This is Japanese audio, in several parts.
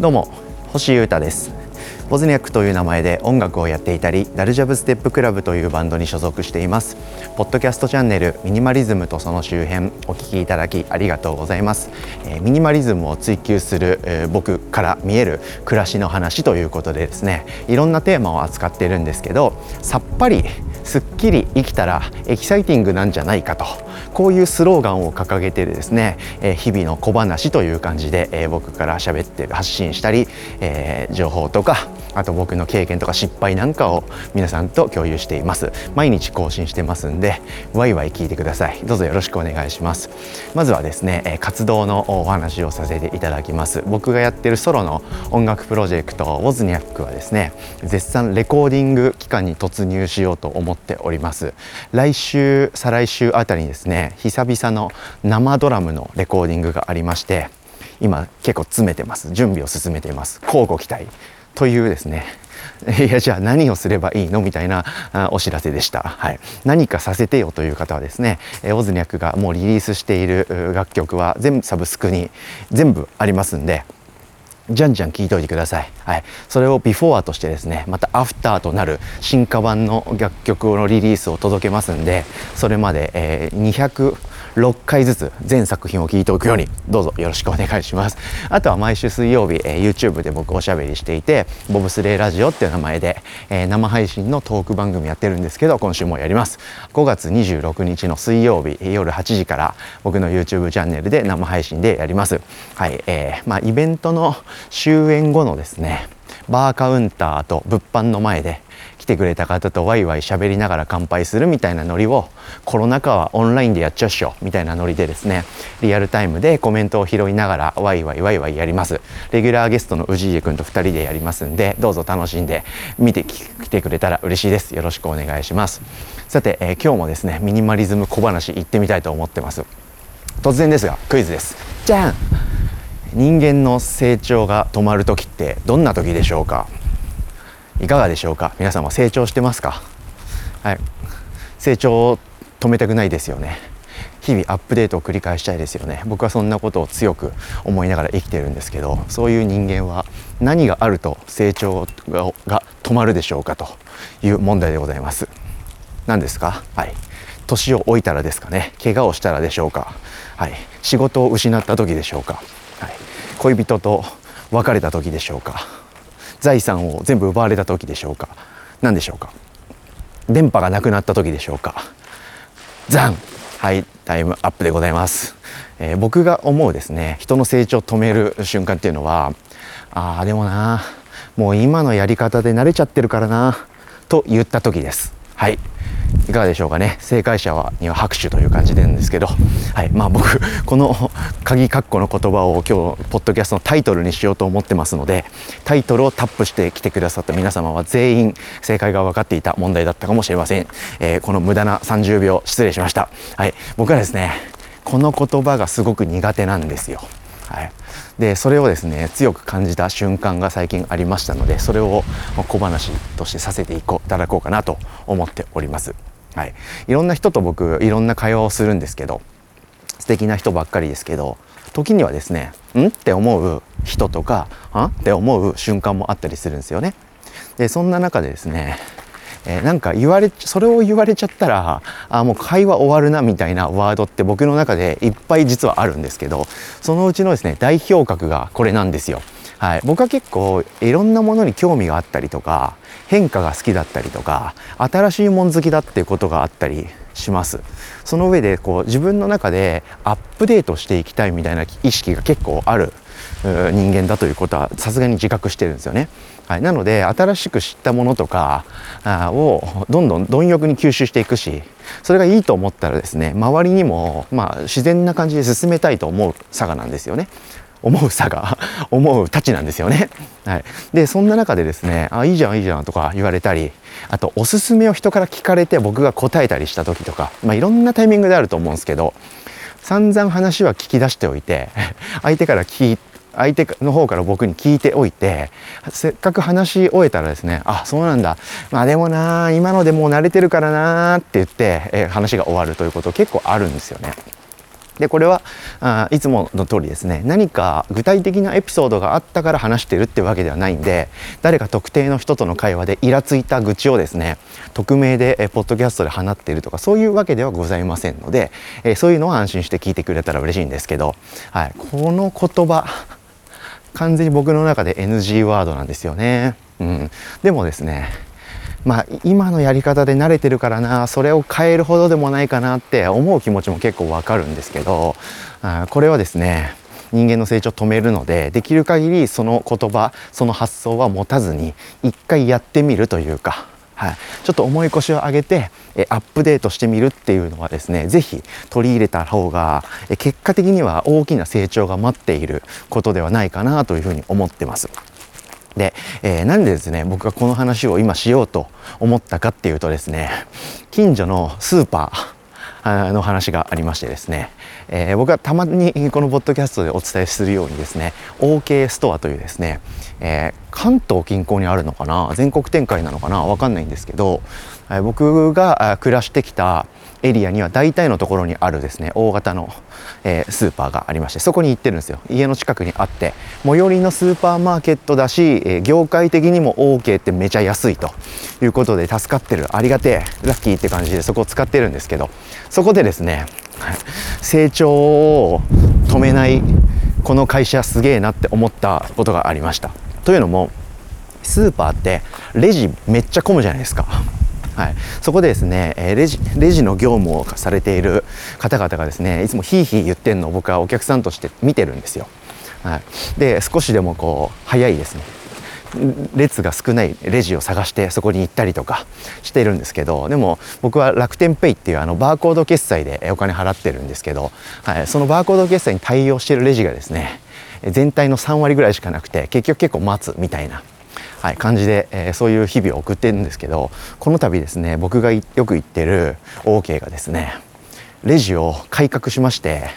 どうも星裕太です。ボズニャックという名前で音楽をやっていたりダルジャブステップクラブというバンドに所属しています。ポッドキャストチャンネルミニマリズムとその周辺お聞きいただきありがとうございます、えー、ミニマリズムを追求する、えー、僕から見える暮らしの話ということでですねいろんなテーマを扱っているんですけどさっぱりすっきり生きたらエキサイティングなんじゃないかとこういうスローガンを掲げてですね、え日々の小話という感じで、え僕から喋って発信したり、え情報とかあと僕の経験とか失敗なんかを皆さんと共有しています。毎日更新してますんでワイワイ聞いてください。どうぞよろしくお願いします。まずはですね活動のお話をさせていただきます。僕がやってるソロの音楽プロジェクトウォズニャックはですね絶賛レコーディング期間に突入しようと思っております。来週再来週あたりにですね久々の生ドラムのレコーディングがありまして今結構詰めてます。準備を進めています。乞うご期待。というですね いやじゃあ何をすればいいの？みたいなお知らせでした、はい、何かさせてよという方はですねオズニャクがもうリリースしている楽曲は全部サブスクに全部ありますんでじゃんじゃん聞いといてください。はい、それをビフォーとしてですね、またアフターとなる進化版の楽曲のリリースを届けますんで、それまで、えー、200 6回ずつ全作品を聞いておくようにどうぞよろしくお願いします。あとは毎週水曜日、えー、YouTube で僕おしゃべりしていてボブスレーラジオっていう名前で、えー、生配信のトーク番組やってるんですけど今週もやります。5月26日の水曜日夜8時から僕の YouTube チャンネルで生配信でやります。はい、えー、まあイベントの終演後のですねバーカウンターと物販の前で来てくれた方とワイワイ喋りながら乾杯するみたいなノリをコロナ禍はオンラインでやっちゃうっしょみたいなノリでですねリアルタイムでコメントを拾いながらワイワイワイワイやります。レギュラーゲストの氏家君と2人でやりますんでどうぞ楽しんで見てきてくれたら嬉しいです。よろしくお願いします。さて、えー、今日もですねミニマリズム小話行ってみたいと思ってます。突然ですがクイズです。じゃん。人間の成長が止まる時ってどんな時でしょうか？いかがでしょうか？皆様成長してますか？はい。成長を止めたくないですよね。日々アップデートを繰り返したいですよね。僕はそんなことを強く思いながら生きてるんですけどそういう人間は何があると成長がが止まるでしょうか？という問題でございます。何ですか？はい。年を老いたらですかね？怪我をしたらでしょうか？はい。仕事を失った時でしょうか？はい。恋人と別れた時でしょうか？財産を全部奪われた時でしょうか。何でしょうか。電波がなくなった時でしょうか。ザン。はいタイムアップでございます、えー、僕が思うですね人の成長を止める瞬間っていうのはああでもなもう今のやり方で慣れちゃってるからなと言った時です。はい。いかがでしょうかね。正解者はには拍手という感じなんですけど、はい。まあ、僕この鍵括弧の言葉を今日ポッドキャストのタイトルにしようと思ってますのでタイトルをタップしてきてくださった皆様は全員正解が分かっていた問題だったかもしれません、えー、この無駄な30秒失礼しました、はい、僕はですねこの言葉がすごく苦手なんですよ。はい、でそれをですね強く感じた瞬間が最近ありましたのでそれを小話としてさせていただこうかなと思っております。はい、いろんな人と僕いろんな会話をするんですけど素敵な人ばっかりですけど時にはですねん？って思う人とかあ？って思う瞬間もあったりするんですよね。でそんな中でですねえー、なんか言われそれを言われちゃったらあもう会話終わるなみたいなワードって僕の中でいっぱい実はあるんですけどそのうちのですね代表格がこれなんですよ。はい、僕は結構いろんなものに興味があったりとか変化が好きだったりとか新しいもん好きだっていうことがあったりしますその上でこう自分の中でアップデートしていきたいみたいな意識が結構ある人間だということはさすがに自覚してるんですよね。はい、なので新しく知ったものとかをどんどん貪欲に吸収していくしそれがいいと思ったらですね周りにもまあ自然な感じで進めたいと思う佐賀なんですよね。思う差が 思うたちなんですよね。はい、でそんな中でですね「あいいじゃんいいじゃん」とか言われたりあとおすすめを人から聞かれて僕が答えたりした時とか、まあ、いろんなタイミングであると思うんですけど散々話は聞き出しておいて 相手から聞い相手の方から僕に聞いておいてせっかく話し終えたらですねあそうなんだまあでもな今のでもう慣れてるからなって言って、え話が終わるということ結構あるんですよね。でこれはあいつもの通りですね何か具体的なエピソードがあったから話してるってわけではないんで誰か特定の人との会話でイラついた愚痴をですね匿名でえポッドキャストで放っているとかそういうわけではございませんので、えそういうのは安心して聞いてくれたら嬉しいんですけど、はい、この言葉完全に僕の中で NG ワードなんですよね。うん、でもですねまあ、今のやり方で慣れてるからなそれを変えるほどでもないかなって思う気持ちも結構わかるんですけどあこれはですね人間の成長を止めるのでできる限りその言葉その発想は持たずに一回やってみるというか、はい、ちょっと重い腰を上げてえアップデートしてみるっていうのはですね是非取り入れた方がえ結果的には大きな成長が待っていることではないかなというふうに思ってます。で、えー、なんでですね僕がこの話を今しようと思ったかっていうとですね近所のスーパーの話がありましてですね、えー、僕はたまにこのポッドキャストでお伝えするようにですね OK ストアというですね、えー、関東近郊にあるのかな全国展開なのかな分かんないんですけど、僕が暮らしてきたエリアには大体のところにあるですね大型の、え、スーパーがありましてそこに行ってるんですよ。家の近くにあって最寄りのスーパーマーケットだし、え、業界的にも OK ってめちゃ安いと。いうことで助かってる。ありがてえ。ラッキーって感じでそこを使ってるんですけどそこでですね成長を止めないこの会社すげえなって思ったことがありました。というのもスーパーってレジめっちゃ混むじゃないですか。はい、そこでですねレジレジの業務をされている方々がですねいつもヒーヒー言ってるのを僕はお客さんとして見てるんですよ。はい、で少しでもこう早いですね。列が少ないレジを探してそこに行ったりとかしてるんですけどでも僕は楽天ペイっていうあのバーコード決済でお金払ってるんですけど、はい、そのバーコード決済に対応してるレジがですね全体の3割ぐらいしかなくて結局結構待つみたいなはい、感じで、えー、そういう日々を送ってるんですけどこの度ですね僕がよく行ってる OK がですねレジを改革しまして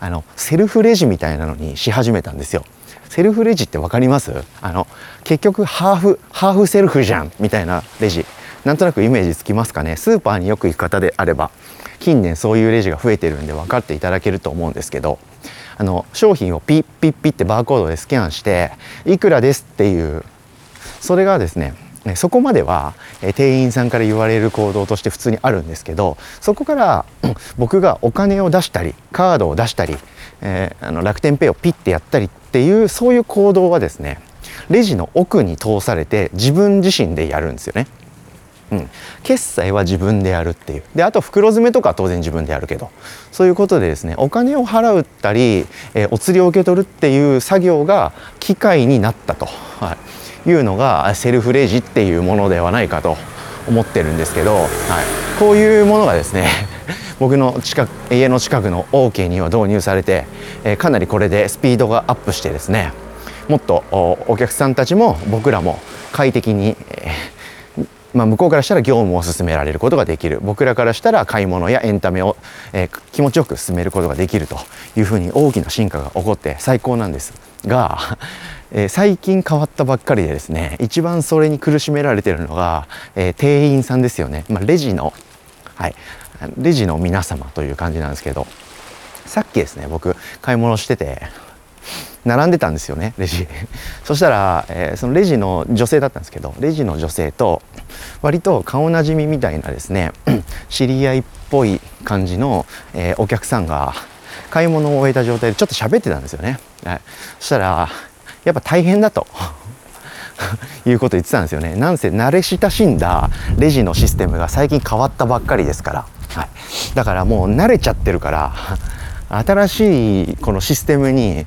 あのセルフレジみたいなのにし始めたんですよ。セルフレジって分かります？あの結局ハーフハーフセルフじゃんみたいなレジ。なんとなくイメージつきますかね？スーパーによく行く方であれば近年そういうレジが増えてるんで分かっていただけると思うんですけどあの商品をピッピッピッってバーコードでスキャンしていくらですっていうそれがですねそこまでは店員さんから言われる行動として普通にあるんですけどそこから僕がお金を出したりカードを出したり、えー、あの楽天ペイをピッてやったりっていうそういう行動はですねレジの奥に通されて自分自身でやるんですよね。うん、決済は自分でやるっていう。であと袋詰めとか当然自分でやるけどそういうことでですねお金を払ったり、えー、お釣りを受け取るっていう作業が機械になったと、はい、いうのがセルフレジっていうものではないかと思ってるんですけど、はい、こういうものがですね 僕の近く家の近くの OK には導入されて、え、かなりこれでスピードがアップしてですねもっとお客さんたちも僕らも快適に、え、まあ、向こうからしたら業務を進められることができる。僕らからしたら買い物やエンタメを、え、気持ちよく進めることができるというふうに大きな進化が起こって最高なんですがえー、最近変わったばっかりでですね一番それに苦しめられてるのが、えー、店員さんですよね、まあ、レジの、はい、レジの皆様という感じなんですけどさっきですね僕買い物してて並んでたんですよねレジ。そしたら、えー、そのレジの女性だったんですけどレジの女性と割と顔なじみみたいなですね 知り合いっぽい感じの、えー、お客さんが買い物を終えた状態でちょっと喋ってたんですよね、はい、そしたらやっぱ大変だと。いうこと言ってたんですよね。なんせ慣れ親しんだレジのシステムが最近変わったばっかりですから、はい、だからもう慣れちゃってるから新しいこのシステムに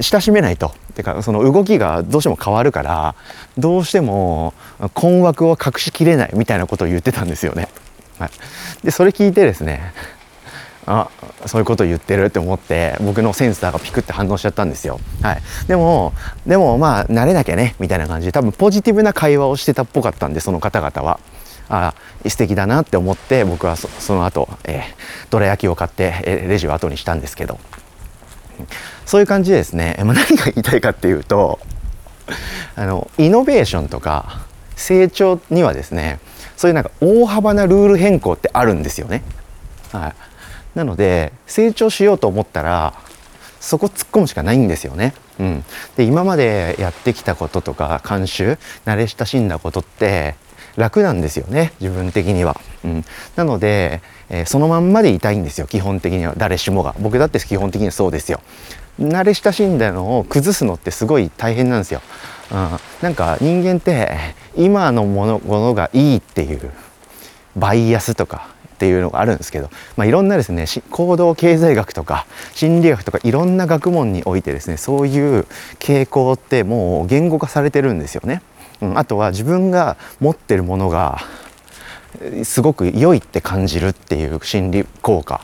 親しめないと。てかその動きがどうしても変わるからどうしても困惑を隠しきれないみたいなことを言ってたんですよね。はい、でそれ聞いてですねあそういうこと言ってるって思って僕のセンサーがピクって反応しちゃったんですよ。はい、でもでもまあ慣れなきゃねみたいな感じで多分ポジティブな会話をしてたっぽかったんでその方々は。あ素敵だなって思って僕はそその後、えー、どら焼きを買って、え、レジを後にしたんですけどそういう感じでですね、まあ、何が言いたいかっていうとあのイノベーションとか成長にはですねそういうなんか大幅なルール変更ってあるんですよね。はいなので成長しようと思ったらそこ突っ込むしかないんですよね。うん、で今までやってきたこととか慣習慣れ親しんだことって楽なんですよね自分的には。うん、なので、えー、そのまんまでいたいんですよ基本的には誰しもが僕だって基本的にはそうですよ。慣れ親しんだのを崩すのってすごい大変なんですよ。うん、なんか人間って今のものものがいいっていうバイアスとかっていうのがあるんですけど、まあ、いろんなですね行動経済学とか心理学とかいろんな学問においてですねそういう傾向ってもう言語化されてるんですよね。うん、あとは自分が持ってるものがすごく良いって感じるっていう心理効果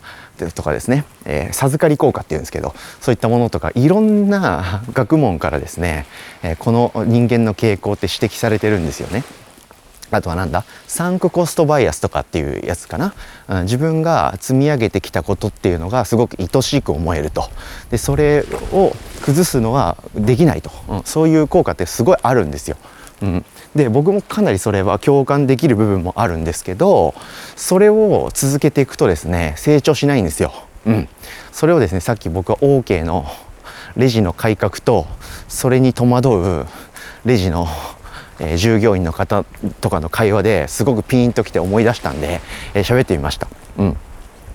とかですね、えー、授かり効果っていうんですけどそういったものとかいろんな学問からですね、えー、この人間の傾向って指摘されてるんですよね。あとはなんだ？サンクコストバイアスとかっていうやつかな、うん、自分が積み上げてきたことっていうのがすごく愛しく思えると。でそれを崩すのはできないと、うん、そういう効果ってすごいあるんですよ。うん、で僕もかなりそれは共感できる部分もあるんですけどそれを続けていくとですね成長しないんですよ。うん、それをですねさっき僕は OK のレジの改革とそれに戸惑うレジのえー、従業員の方とかの会話ですごくピンときて思い出したんでえー、喋ってみました。うん。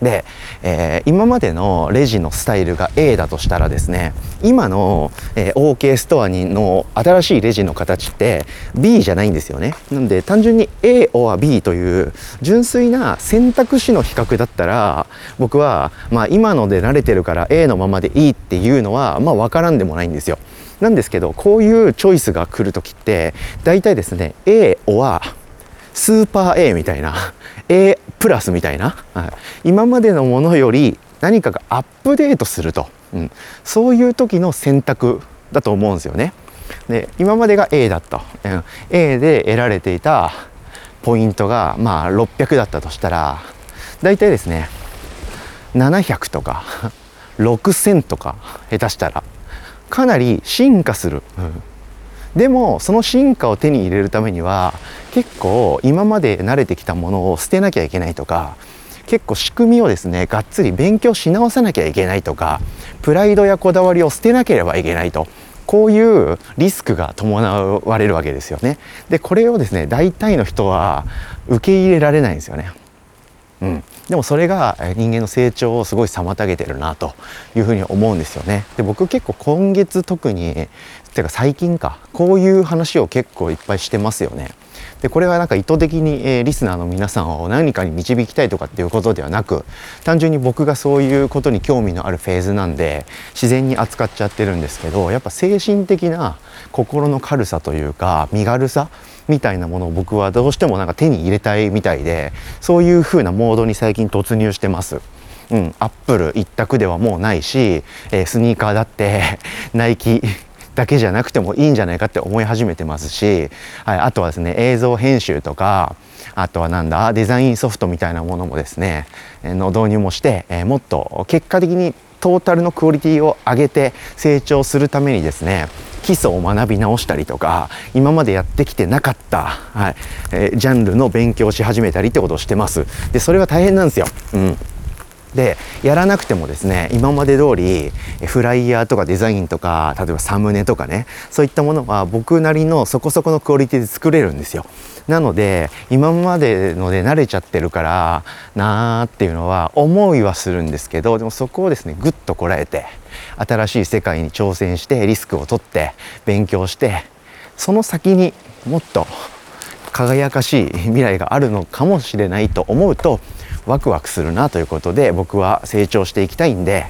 で、えー、今までのレジのスタイルが A だとしたらですね今の、えー、OK ストアにの新しいレジの形って B じゃないんですよね。なんで単純に A or B という純粋な選択肢の比較だったら僕は、まあ、今ので慣れてるから A のままでいいっていうのはまあ分からんでもないんですよ。なんですけどこういうチョイスが来る時って大体ですね A はスーパー A みたいな A プラスみたいな、はい、今までのものより何かがアップデートすると、うん、そういう時の選択だと思うんですよね。で今までが A だった、うん、A で得られていたポイントがまあ600だったとしたら大体ですね700とか6000とか下手したら。かなり進化する、うん、でもその進化を手に入れるためには結構今まで慣れてきたものを捨てなきゃいけないとか結構仕組みをですねがっつり勉強し直さなきゃいけないとかプライドやこだわりを捨てなければいけないとこういうリスクが伴われるわけですよね。でこれをですね大体の人は受け入れられないんですよね。うん、でもそれが人間の成長をすごい妨げてるなというふうに思うんですよね。で僕結構今月特にてか最近かこういう話を結構いっぱいしてますよね。でこれはなんか意図的に、えー、リスナーの皆さんを何かに導きたいとかっていうことではなく単純に僕がそういうことに興味のあるフェーズなんで自然に扱っちゃってるんですけどやっぱ精神的な心の軽さというか身軽さみたいなものを僕はどうしてもなんか手に入れたいみたいでそういう風なモードに最近突入してます。うん、アップル一択ではもうないし、えー、スニーカーだって ナイキ だけじゃなくてもいいんじゃないかって思い始めてますし、はい、あとはですね映像編集とかあとはなんだデザインソフトみたいなものもですねの導入もして、えー、もっと結果的にトータルのクオリティを上げて成長するためにですね基礎を学び直したりとか今までやってきてなかった、はいえー、ジャンルの勉強をし始めたりってことをしてます。でそれは大変なんですよ、うん、でやらなくてもですね今まで通りフライヤーとかデザインとか例えばサムネとかねそういったものは僕なりのそこそこのクオリティで作れるんですよ。なので今までので慣れちゃってるからなーっていうのは思いはするんですけどでもそこをですねぐっとこらえて新しい世界に挑戦してリスクを取って勉強してその先にもっと輝かしい未来があるのかもしれないと思うとワクワクするなということで僕は成長していきたいんで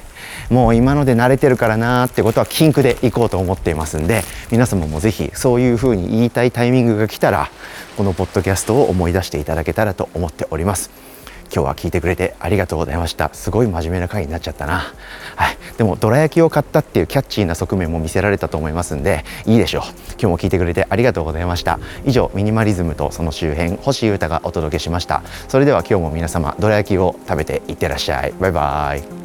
もう今ので慣れてるからなってことは禁句でいこうと思っていますんで皆様も是非そういうふうに言いたいタイミングが来たらこのポッドキャストを思い出していただけたらと思っております。今日は聞いてくれてありがとうございました。すごい真面目な回になっちゃったな。はい。でもどら焼きを買ったっていうキャッチーな側面も見せられたと思いますんでいいでしょう。今日も聞いてくれてありがとうございました。以上ミニマリズムとその周辺星優太がお届けしました。それでは今日も皆様どら焼きを食べていってらっしゃい。バイバイ。